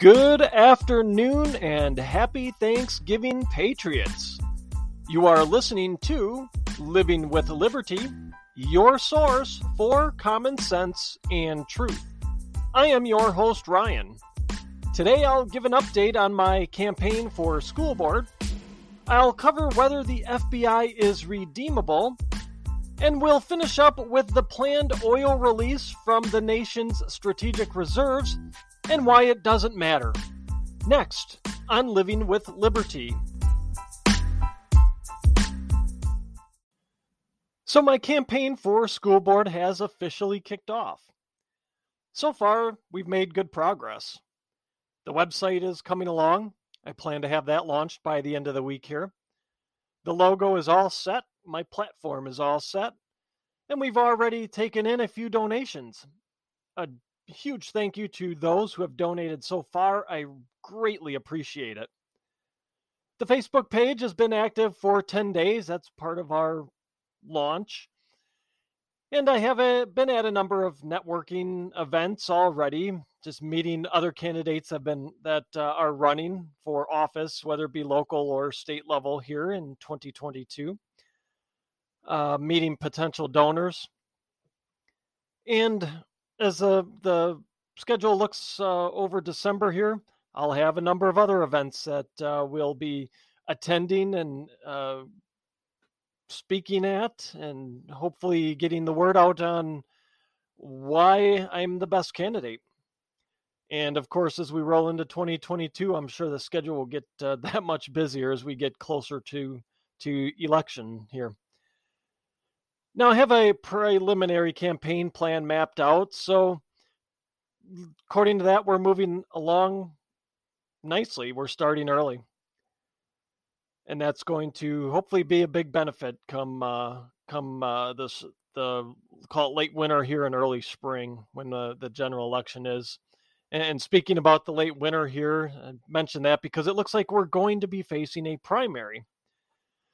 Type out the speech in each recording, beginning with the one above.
Good afternoon and happy Thanksgiving, Patriots. You are listening to Living with Liberty, your source for common sense and truth. I am your host, Ryan. Today I'll give an update on my campaign for school board. I'll cover whether the FBI is redeemable, and we'll finish up with the planned oil release from the nation's strategic reserves and why it doesn't matter. Next on Living with Liberty. So, my campaign for school board has officially kicked off. So far, we've made good progress. The website is coming along. I plan to have that launched by the end of the week here. The logo is all set, my platform is all set, and we've already taken in a few donations. A huge thank you to those who have donated so far. I greatly appreciate it. The Facebook page has been active for 10 days. That's part of our launch. And I have a, been at a number of networking events already, just meeting other candidates have been that uh, are running for office, whether it be local or state level here in 2022. Uh, meeting potential donors. And as the the schedule looks uh, over December here, I'll have a number of other events that uh, we'll be attending and uh, speaking at, and hopefully getting the word out on why I'm the best candidate. And of course, as we roll into 2022, I'm sure the schedule will get uh, that much busier as we get closer to to election here. Now, I have a preliminary campaign plan mapped out. So, according to that, we're moving along nicely. We're starting early. And that's going to hopefully be a big benefit come uh, come uh, this the call it late winter here in early spring when the, the general election is. And speaking about the late winter here, I mentioned that because it looks like we're going to be facing a primary.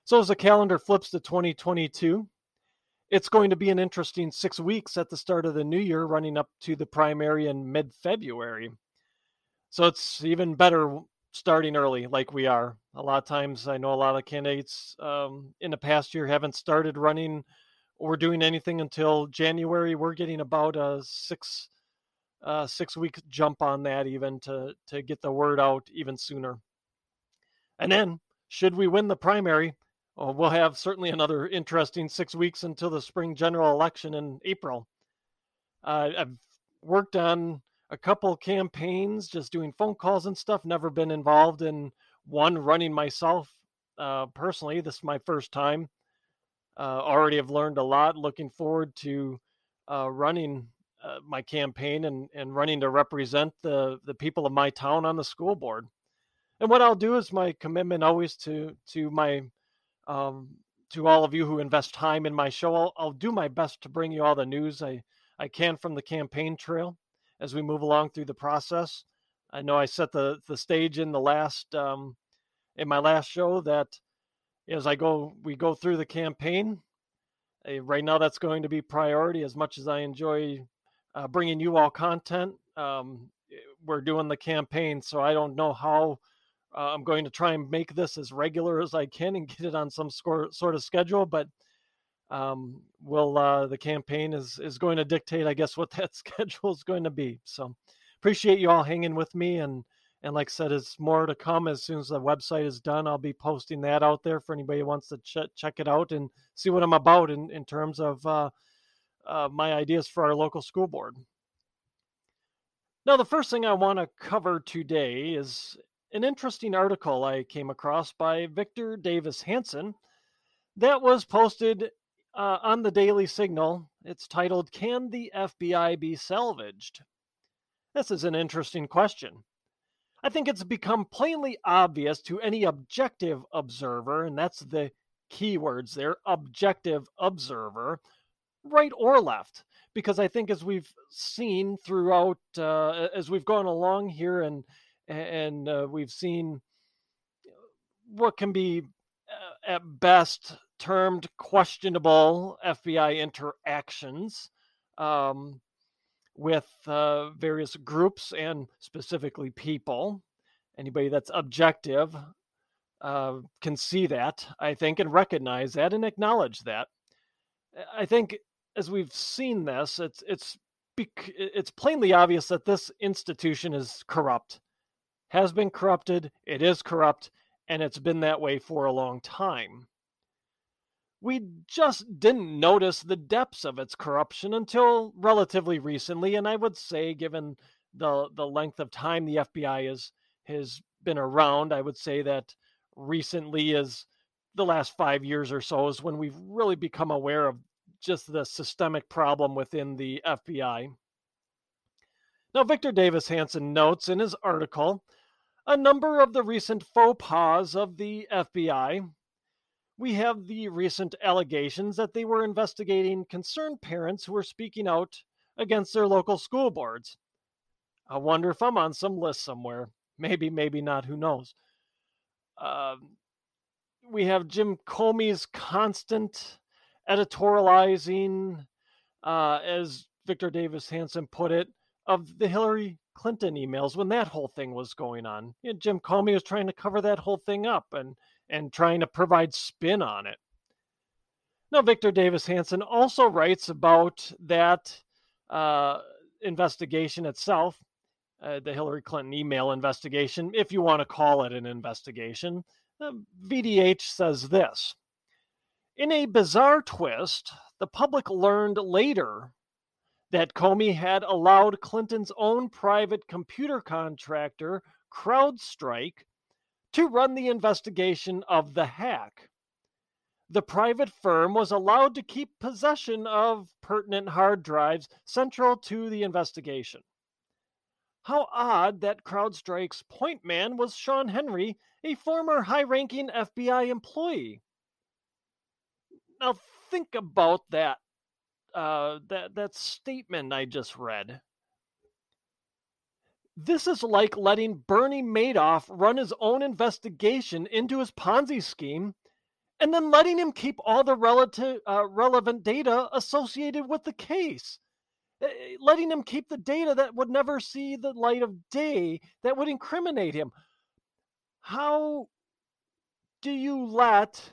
So as the calendar flips to 2022, it's going to be an interesting six weeks at the start of the new year, running up to the primary in mid February. So it's even better starting early, like we are. A lot of times, I know a lot of candidates um, in the past year haven't started running or doing anything until January. We're getting about a six uh, six week jump on that, even to to get the word out even sooner. And then, should we win the primary, well, we'll have certainly another interesting six weeks until the spring general election in April. Uh, I've worked on a couple campaigns, just doing phone calls and stuff. Never been involved in one running myself uh, personally. This is my first time. Uh, already have learned a lot. Looking forward to uh, running uh, my campaign and, and running to represent the, the people of my town on the school board. And what I'll do is my commitment always to to my um, to all of you who invest time in my show. I'll, I'll, do my best to bring you all the news I, I can from the campaign trail as we move along through the process. I know I set the, the stage in the last um, in my last show that as I go we go through the campaign. Uh, right now, that's going to be priority. As much as I enjoy uh, bringing you all content, um, we're doing the campaign, so I don't know how uh, I'm going to try and make this as regular as I can and get it on some score, sort of schedule, but um, will uh, the campaign is is going to dictate, I guess, what that schedule is going to be. So appreciate you all hanging with me, and and like I said, it's more to come as soon as the website is done. I'll be posting that out there for anybody who wants to ch- check it out and see what I'm about in in terms of uh, uh, my ideas for our local school board. Now, the first thing I want to cover today is an interesting article I came across by Victor Davis Hanson that was posted uh, on the Daily Signal. It's titled, Can the FBI be salvaged? This is an interesting question. I think it's become plainly obvious to any objective observer, and that's the key words there objective observer, right or left. Because I think as we've seen throughout, uh, as we've gone along here and and uh, we've seen what can be uh, at best termed questionable FBI interactions. Um, with uh, various groups and specifically people. Anybody that's objective uh, can see that, I think, and recognize that and acknowledge that. I think as we've seen this, it's it's it's plainly obvious that this institution is corrupt, has been corrupted, it is corrupt, and it's been that way for a long time. We just didn't notice the depths of its corruption until relatively recently, and I would say, given the the length of time the FBI is has been around, I would say that recently is the last five years or so is when we've really become aware of just the systemic problem within the FBI. Now, Victor Davis Hanson notes in his article a number of the recent faux pas of the FBI. We have the recent allegations that they were investigating concerned parents who were speaking out against their local school boards. I wonder if I'm on some list somewhere. Maybe, maybe not. Who knows? Uh, we have Jim Comey's constant editorializing, uh, as Victor Davis Hanson put it, of the Hillary Clinton emails when that whole thing was going on. You know, Jim Comey was trying to cover that whole thing up and and trying to provide spin on it. Now, Victor Davis Hanson also writes about that uh, investigation itself, uh, the Hillary Clinton email investigation, if you want to call it an investigation. Uh, VDH says this in a bizarre twist, the public learned later that Comey had allowed Clinton's own private computer contractor, CrowdStrike, to run the investigation of the hack. The private firm was allowed to keep possession of pertinent hard drives central to the investigation. How odd that CrowdStrike's point man was Shawn Henry, a former high ranking FBI employee now think about that uh, that that statement I just read. This is like letting Bernie Madoff run his own investigation into his Ponzi scheme and then letting him keep all the relative, uh, relevant data associated with the case. Eh, eh, letting him keep the data that would never see the light of day that would incriminate him. How do you let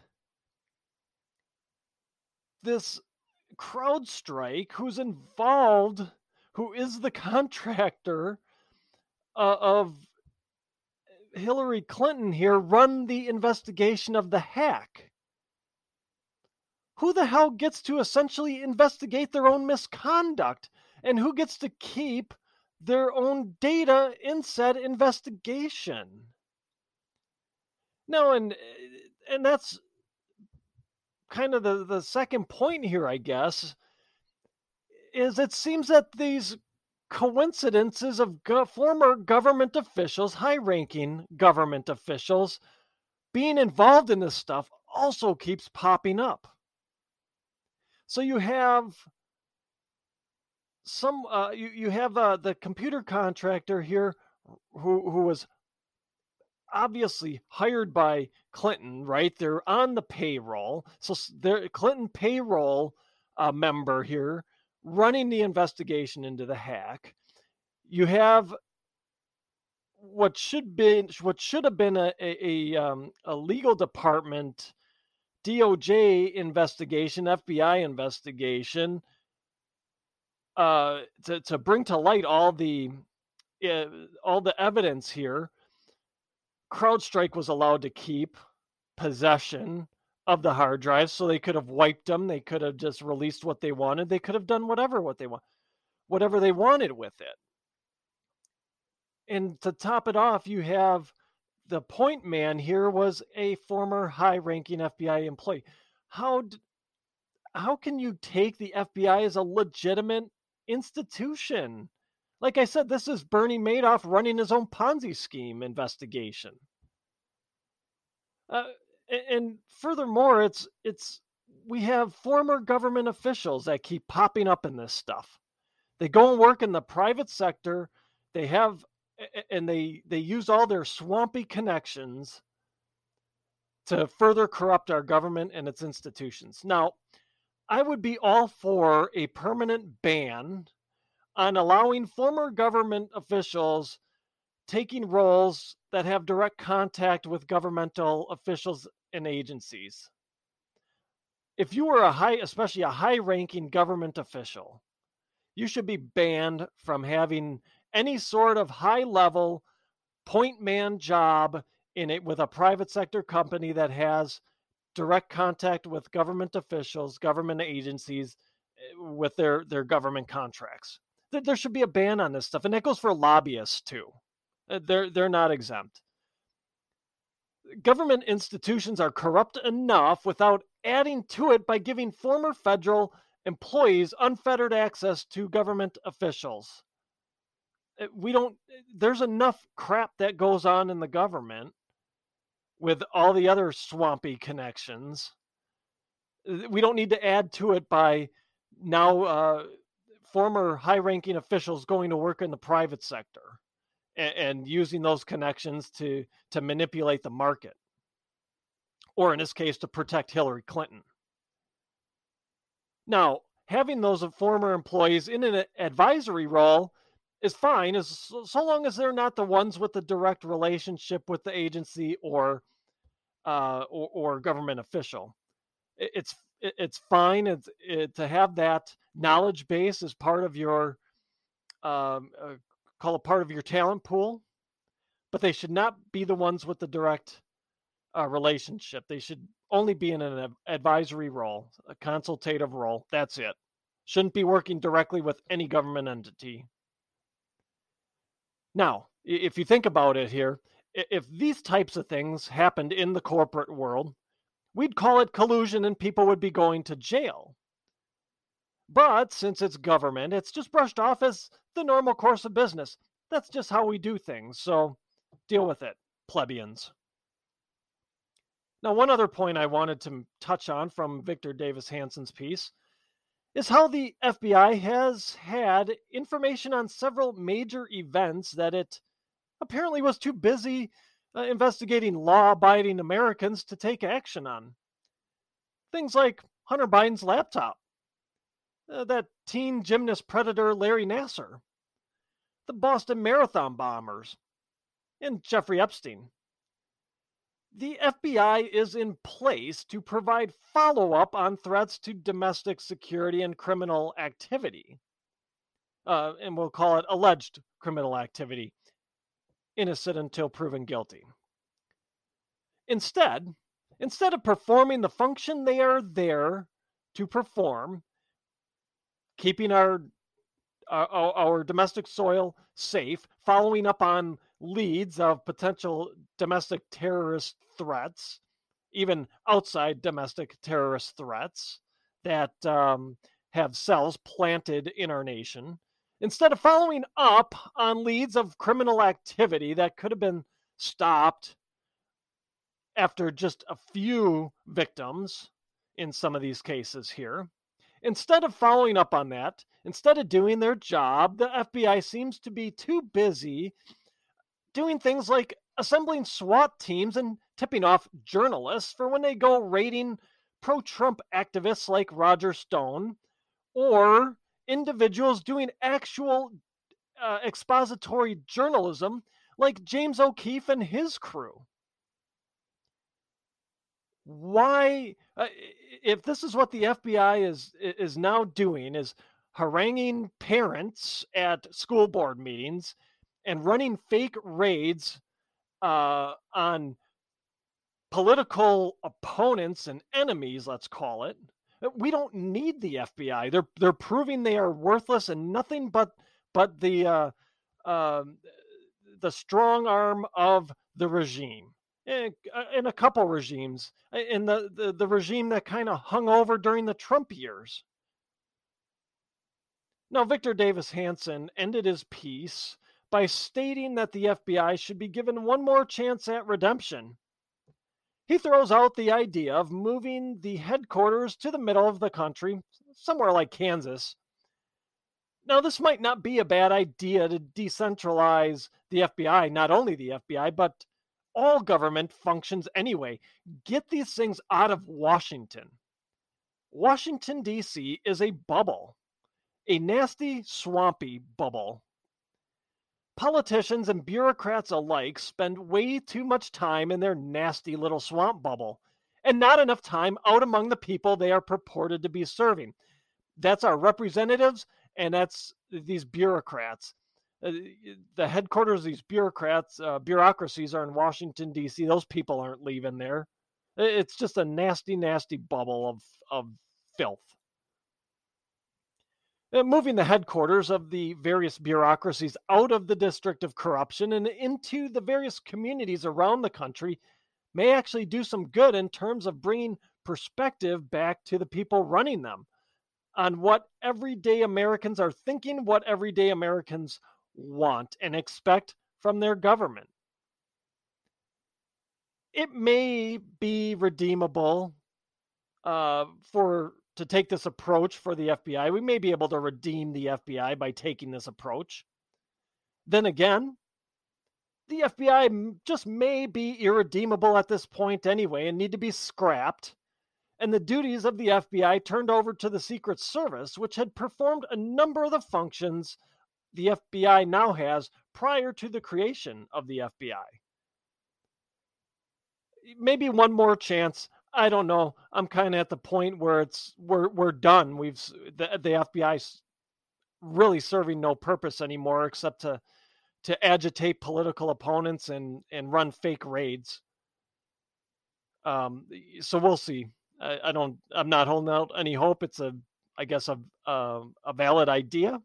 this CrowdStrike who's involved, who is the contractor uh, of Hillary Clinton here, run the investigation of the hack. Who the hell gets to essentially investigate their own misconduct? And who gets to keep their own data in said investigation? No, and and that's kind of the, the second point here, I guess, is it seems that these coincidences of go- former government officials, high ranking government officials, being involved in this stuff also keeps popping up. So you have some, uh, you, you have uh, the computer contractor here who, who was obviously hired by Clinton, right? They're on the payroll. So they're Clinton payroll uh, member here running the investigation into the hack. You have what should be what should have been a a, a, um, a legal department DOJ investigation, FBI investigation, uh, to to bring to light all the uh, all the evidence here CrowdStrike was allowed to keep possession of the hard drives, so they could have wiped them. They could have just released what they wanted. They could have done whatever what they want, whatever they wanted with it. And to top it off, you have the point man here was a former high-ranking FBI employee. How how can you take the FBI as a legitimate institution? Like I said, this is Bernie Madoff running his own Ponzi scheme investigation. Uh, and furthermore, it's it's we have former government officials that keep popping up in this stuff. They go and work in the private sector. They have and they they use all their swampy connections to further corrupt our government and its institutions. Now, I would be all for a permanent ban on allowing former government officials taking roles that have direct contact with governmental officials and agencies. If you were a high, especially a high ranking government official, you should be banned from having any sort of high level point man job in it with a private sector company that has direct contact with government officials, government agencies, eh, with their their government contracts. There should be a ban on this stuff, and that goes for lobbyists too. Uh, they're they're not exempt. Government institutions are corrupt enough without adding to it by giving former federal employees unfettered access to government officials. Uh, we don't there's enough crap that goes on in the government with all the other swampy connections. Uh, we don't need to add to it by now uh, former high ranking officials going to work in the private sector and, and using those connections to to manipulate the market or in this case to protect Hillary Clinton. Now, having those former employees in an advisory role is fine as so long as they're not the ones with the direct relationship with the agency or uh, or, or, government official. It's it's fine it's, it, to have that knowledge base as part of your um, uh, call it part of your talent pool, but they should not be the ones with the direct uh, relationship. They should only be in an advisory role, a consultative role. That's it. Shouldn't be working directly with any government entity. Now, if you think about it here, if these types of things happened in the corporate world, we'd call it collusion and people would be going to jail. But since it's government, it's just brushed off as the normal course of business. That's just how we do things. So deal with it, plebeians. Now, one other point I wanted to touch on from Victor Davis Hanson's piece is how the FBI has had information on several major events that it apparently was too busy uh, investigating law abiding Americans to take action on. Things like Hunter Biden's laptop, uh, that teen gymnast predator Larry Nassar, the Boston Marathon bombers, and Jeffrey Epstein. The FBI is in place to provide follow up on threats to domestic security and criminal activity. Uh, and we'll call it alleged criminal activity, innocent until proven guilty. Instead, instead of performing the function they are there to perform, keeping our our, our domestic soil safe, following up on leads of potential domestic terrorist threats, even outside domestic terrorist threats that um, have cells planted in our nation, instead of following up on leads of criminal activity that could have been stopped after just a few victims in some of these cases here, Instead of following up on that, instead of doing their job, the FBI seems to be too busy doing things like assembling SWAT teams and tipping off journalists for when they go raiding pro Trump activists like Roger Stone or individuals doing actual uh, expository journalism like James O'Keefe and his crew. Why uh, if this is what the FBI is is now doing is haranguing parents at school board meetings and running fake raids uh, on political opponents and enemies let's call it we don't need the FBI they're they're proving they are worthless and nothing but but the uh, uh, the strong arm of the regime in, uh, in a couple regimes, uh, in the, the, the regime that kind of hung over during the Trump years. Now, Victor Davis Hanson ended his piece by stating that the FBI should be given one more chance at redemption. He throws out the idea of moving the headquarters to the middle of the country, somewhere like Kansas. Now, this might not be a bad idea to decentralize the FBI, not only the FBI, but all government functions anyway. Get these things out of Washington. Washington, D.C. is a bubble. a nasty, swampy bubble. Politicians and bureaucrats alike spend way too much time in their nasty little swamp bubble and not enough time out among the people they are purported to be serving. That's our representatives and that's these bureaucrats. Uh, the headquarters of these bureaucrats, uh, bureaucracies are in Washington, D.C. Those people aren't leaving there. It's just a nasty, nasty bubble of, of filth. Uh, moving the headquarters of the various bureaucracies out of the district of corruption and into the various communities around the country may actually do some good in terms of bringing perspective back to the people running them on what everyday Americans are thinking, what everyday Americans want and expect from their government. It may be redeemable uh, for to take this approach for the FBI. We may be able to redeem the FBI by taking this approach. Then again, the FBI just may be irredeemable at this point anyway and need to be scrapped, and the duties of the FBI turned over to the Secret Service, which had performed a number of the functions the FBI now has prior to the creation of the FBI. Maybe one more chance. I don't know. I'm kind of at the point where it's we're we're done. We've the the FBI's really serving no purpose anymore except to to agitate political opponents and and run fake raids. Um, so we'll see. I, I don't. I'm not holding out any hope. It's a, I guess, a a, a valid idea.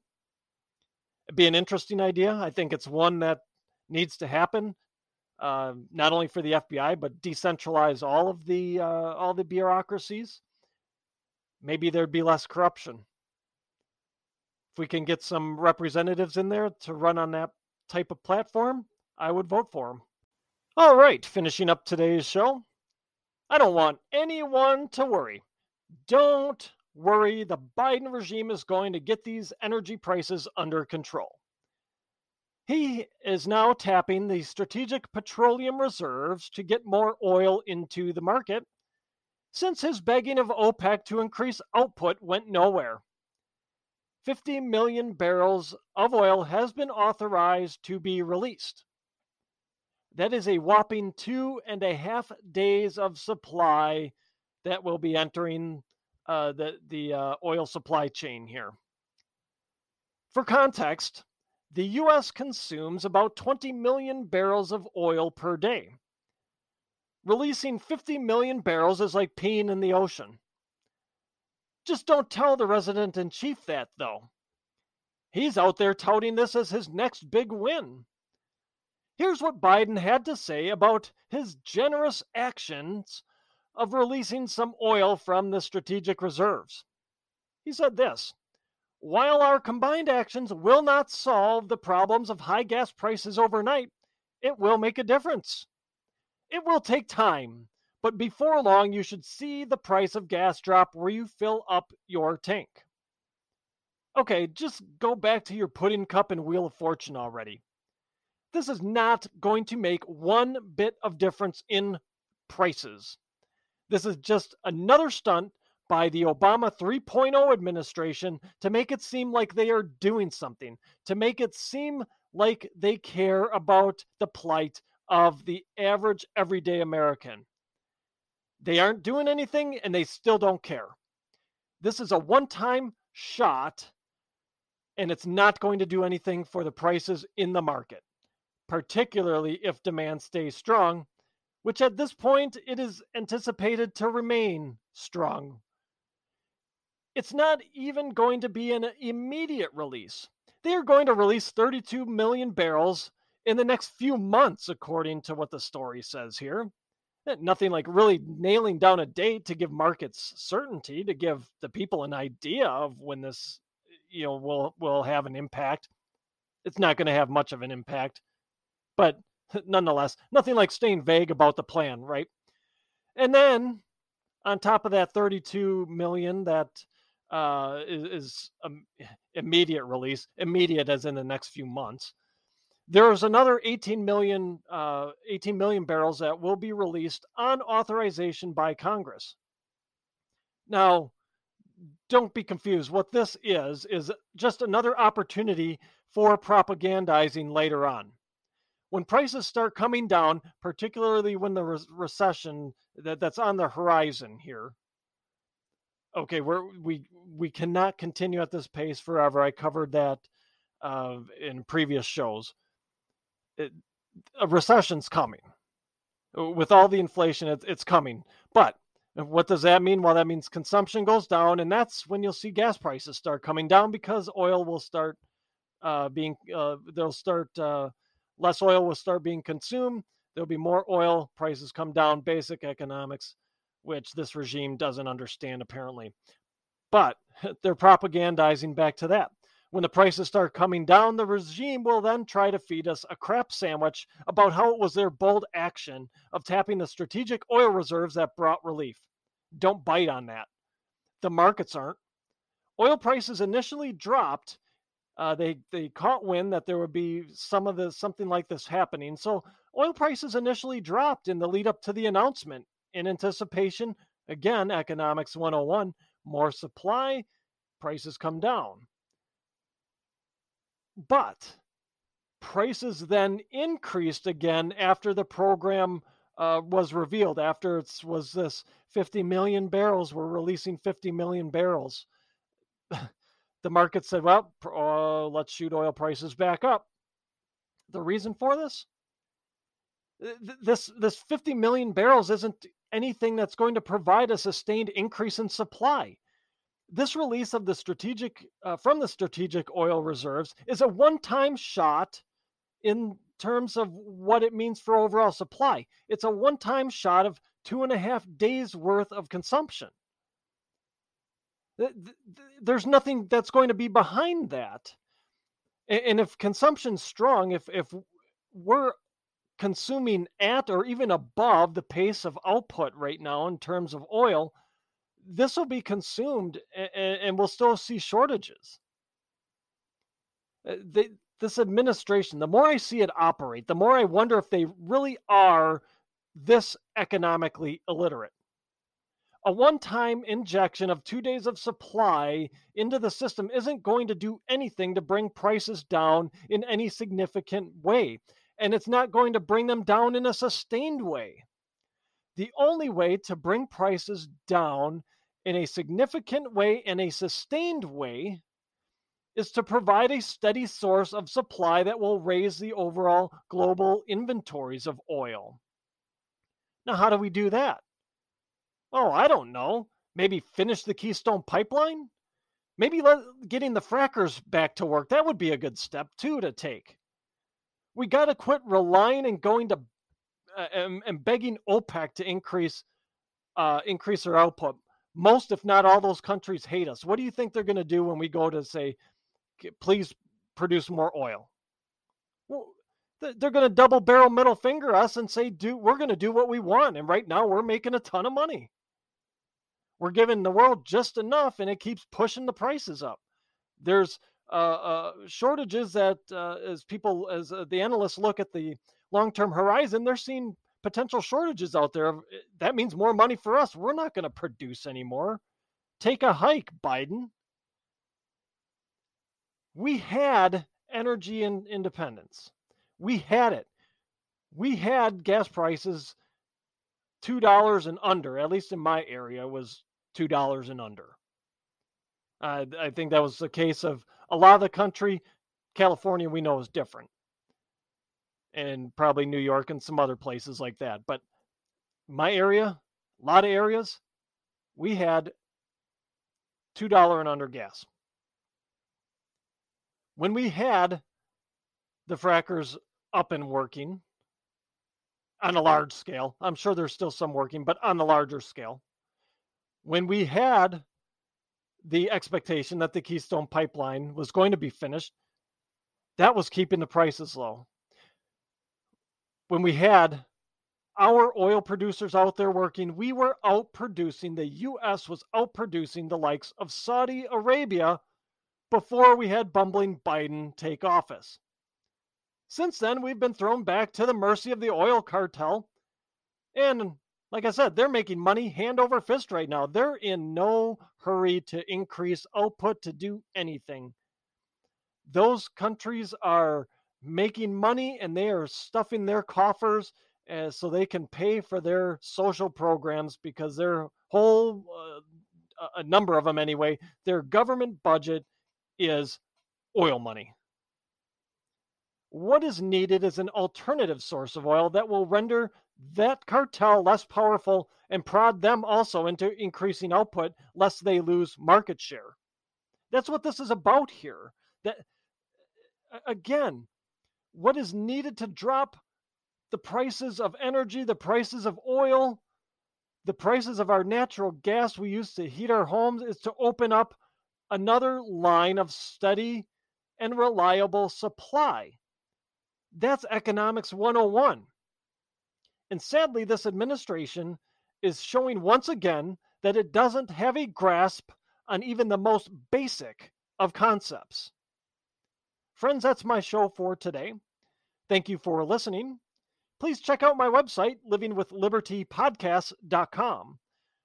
It'd be an interesting idea. I think it's one that needs to happen, uh, not only for the FBI but decentralize all of the uh, all the bureaucracies. Maybe there'd be less corruption if we can get some representatives in there to run on that type of platform, I would vote for him. All right, finishing up today's show. I don't want anyone to worry. Don't worry, the Biden regime is going to get these energy prices under control. He is now tapping the strategic petroleum reserves to get more oil into the market since his begging of OPEC to increase output went nowhere. 50 million barrels of oil has been authorized to be released. That is a whopping two and a half days of supply that will be entering uh, the, the uh, oil supply chain here. For context, the U.S. consumes about 20 million barrels of oil per day. Releasing 50 million barrels is like peeing in the ocean. Just don't tell the resident in chief that, though. He's out there touting this as his next big win. Here's what Biden had to say about his generous actions of releasing some oil from the strategic reserves. He said this While our combined actions will not solve the problems of high gas prices overnight, it will make a difference. It will take time, but before long, you should see the price of gas drop where you fill up your tank. Okay, just go back to your pudding cup and Wheel of Fortune already. This is not going to make one bit of difference in prices. This is just another stunt by the Obama 3.0 administration to make it seem like they are doing something, to make it seem like they care about the plight of the average everyday American. They aren't doing anything and they still don't care. This is a one time shot and it's not going to do anything for the prices in the market, particularly if demand stays strong, which at this point it is anticipated to remain strong. It's not even going to be an immediate release. They are going to release 32 million barrels in the next few months, according to what the story says here. Eh, nothing like really nailing down a date to give markets certainty to give the people an idea of when this you know will will have an impact it's not going to have much of an impact but nonetheless nothing like staying vague about the plan right and then on top of that 32 million that uh, is, is um, immediate release immediate as in the next few months there's another 18 million, uh, 18 million barrels that will be released on authorization by Congress. Now, don't be confused. What this is, is just another opportunity for propagandizing later on. When prices start coming down, particularly when the re- recession that, that's on the horizon here, okay, we're, we we cannot continue at this pace forever. I covered that uh, in previous shows. It, a recession's coming. With all the inflation, it, it's coming. But what does that mean? Well, that means consumption goes down, and that's when you'll see gas prices start coming down because oil will start uh, being, uh, they'll start, uh, less oil will start being consumed. There'll be more oil, prices come down, basic economics, which this regime doesn't understand apparently. But they're propagandizing back to that. When the prices start coming down, the regime will then try to feed us a crap sandwich about how it was their bold action of tapping the strategic oil reserves that brought relief. Don't bite on that. The markets aren't. Oil prices initially dropped. Uh, they they caught wind that there would be some of the something like this happening. So oil prices initially dropped in the lead up to the announcement in anticipation. Again, economics 101, more supply, prices come down. But prices then increased again after the program uh, was revealed, after it was this 50 million barrels, we're releasing 50 million barrels. the market said, well, uh, let's shoot oil prices back up. The reason for this? This this 50 million barrels isn't anything that's going to provide a sustained increase in supply this release of the strategic uh, from the strategic oil reserves is a one-time shot in terms of what it means for overall supply. It's a one-time shot of two and a half days worth of consumption. There's nothing that's going to be behind that. And if consumption's strong, if if we're consuming at or even above the pace of output right now in terms of oil, this will be consumed and, we'll still see shortages. Uh, this administration, the more I see it operate, the more I wonder if they really are this economically illiterate. A one time injection of two days of supply into the system isn't going to do anything to bring prices down in any significant way. And it's not going to bring them down in a sustained way. The only way to bring prices down in a significant way and a sustained way is to provide a steady source of supply that will raise the overall global inventories of oil. Now, how do we do that? Oh, I don't know. Maybe finish the Keystone pipeline? Maybe let, getting the frackers back to work. That would be a good step, too, to take. We got to quit relying and going to uh, and, and, begging OPEC to increase uh, increase their output. Most, if not all, those countries hate us. What do you think they're going to do when we go to say, please produce more oil? Well, they're going to double barrel middle finger us and say, "Do we're going to do what we want." And right now, we're making a ton of money. We're giving the world just enough, and it keeps pushing the prices up. There's shortages that, uh, as people, as uh, the analysts look at the long-term horizon, they're seeing potential shortages out there. Eh, that means more money for us. We're not going to produce anymore. Take a hike, Biden. We had energy and independence. We had it. We had gas prices $2 and under, at least in my area, was $2 and under. Uh, I think that was the case of a lot of the country. California, we know, is different and probably New York and some other places like that. But my area, a lot of areas, we had $2 and under gas. When we had the frackers up and working on a large scale, I'm sure there's still some working, but on the larger scale, when we had the expectation that the Keystone pipeline was going to be finished, that was keeping the prices low when we had our oil producers out there working, we were outproducing, the US was outproducing the likes of Saudi Arabia before we had bumbling Biden take office. Since then, we've been thrown back to the mercy of the oil cartel. And Like I said, they're making money hand over fist right now. They're in no hurry to increase output to do anything. Those countries are making money and they are stuffing their coffers uh, so they can pay for their social programs because their whole, uh, a number of them anyway, their government budget is oil money. What is needed is an alternative source of oil that will render that cartel less powerful and prod them also into increasing output lest they lose market share. That's what this is about here. That again, what is needed to drop the prices of energy, the prices of oil, the prices of our natural gas we use to heat our homes is to open up another line of steady and reliable supply. That's economics 101. And sadly, this administration is showing once again that it doesn't have a grasp on even the most basic of concepts. Friends, that's my show for today. Thank you for listening. Please check out my website, livingwithlibertypodcast.com.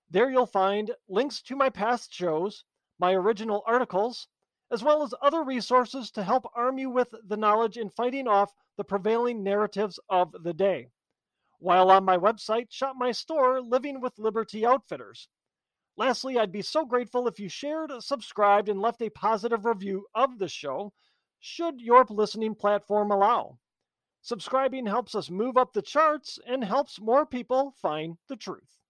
There you'll find links to my past shows, my original articles, as well as other resources to help arm you with the knowledge in fighting off the prevailing narratives of the day. While on my website, shop my store, Living with Liberty Outfitters. Lastly, I'd be so grateful if you shared, subscribed, and left a positive review of the show, should your listening platform allow. Subscribing helps us move up the charts and helps more people find the truth.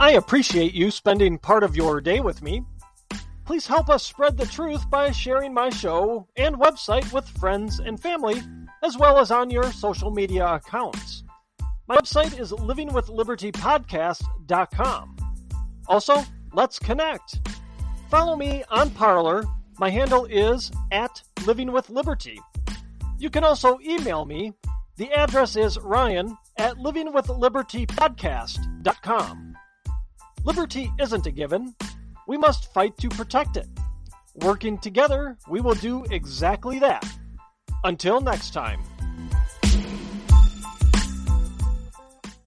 I appreciate you spending part of your day with me. Please help us spread the truth by sharing my show and website with friends and family, as well as on your social media accounts. My website is livingwithlibertypodcast.com. Also, let's connect. Follow me on Parler. My handle is at Living with Liberty. You can also email me. The address is ryan at livingwithlibertypodcast.com. Liberty isn't a given. We must fight to protect it. Working together, we will do exactly that. Until next time.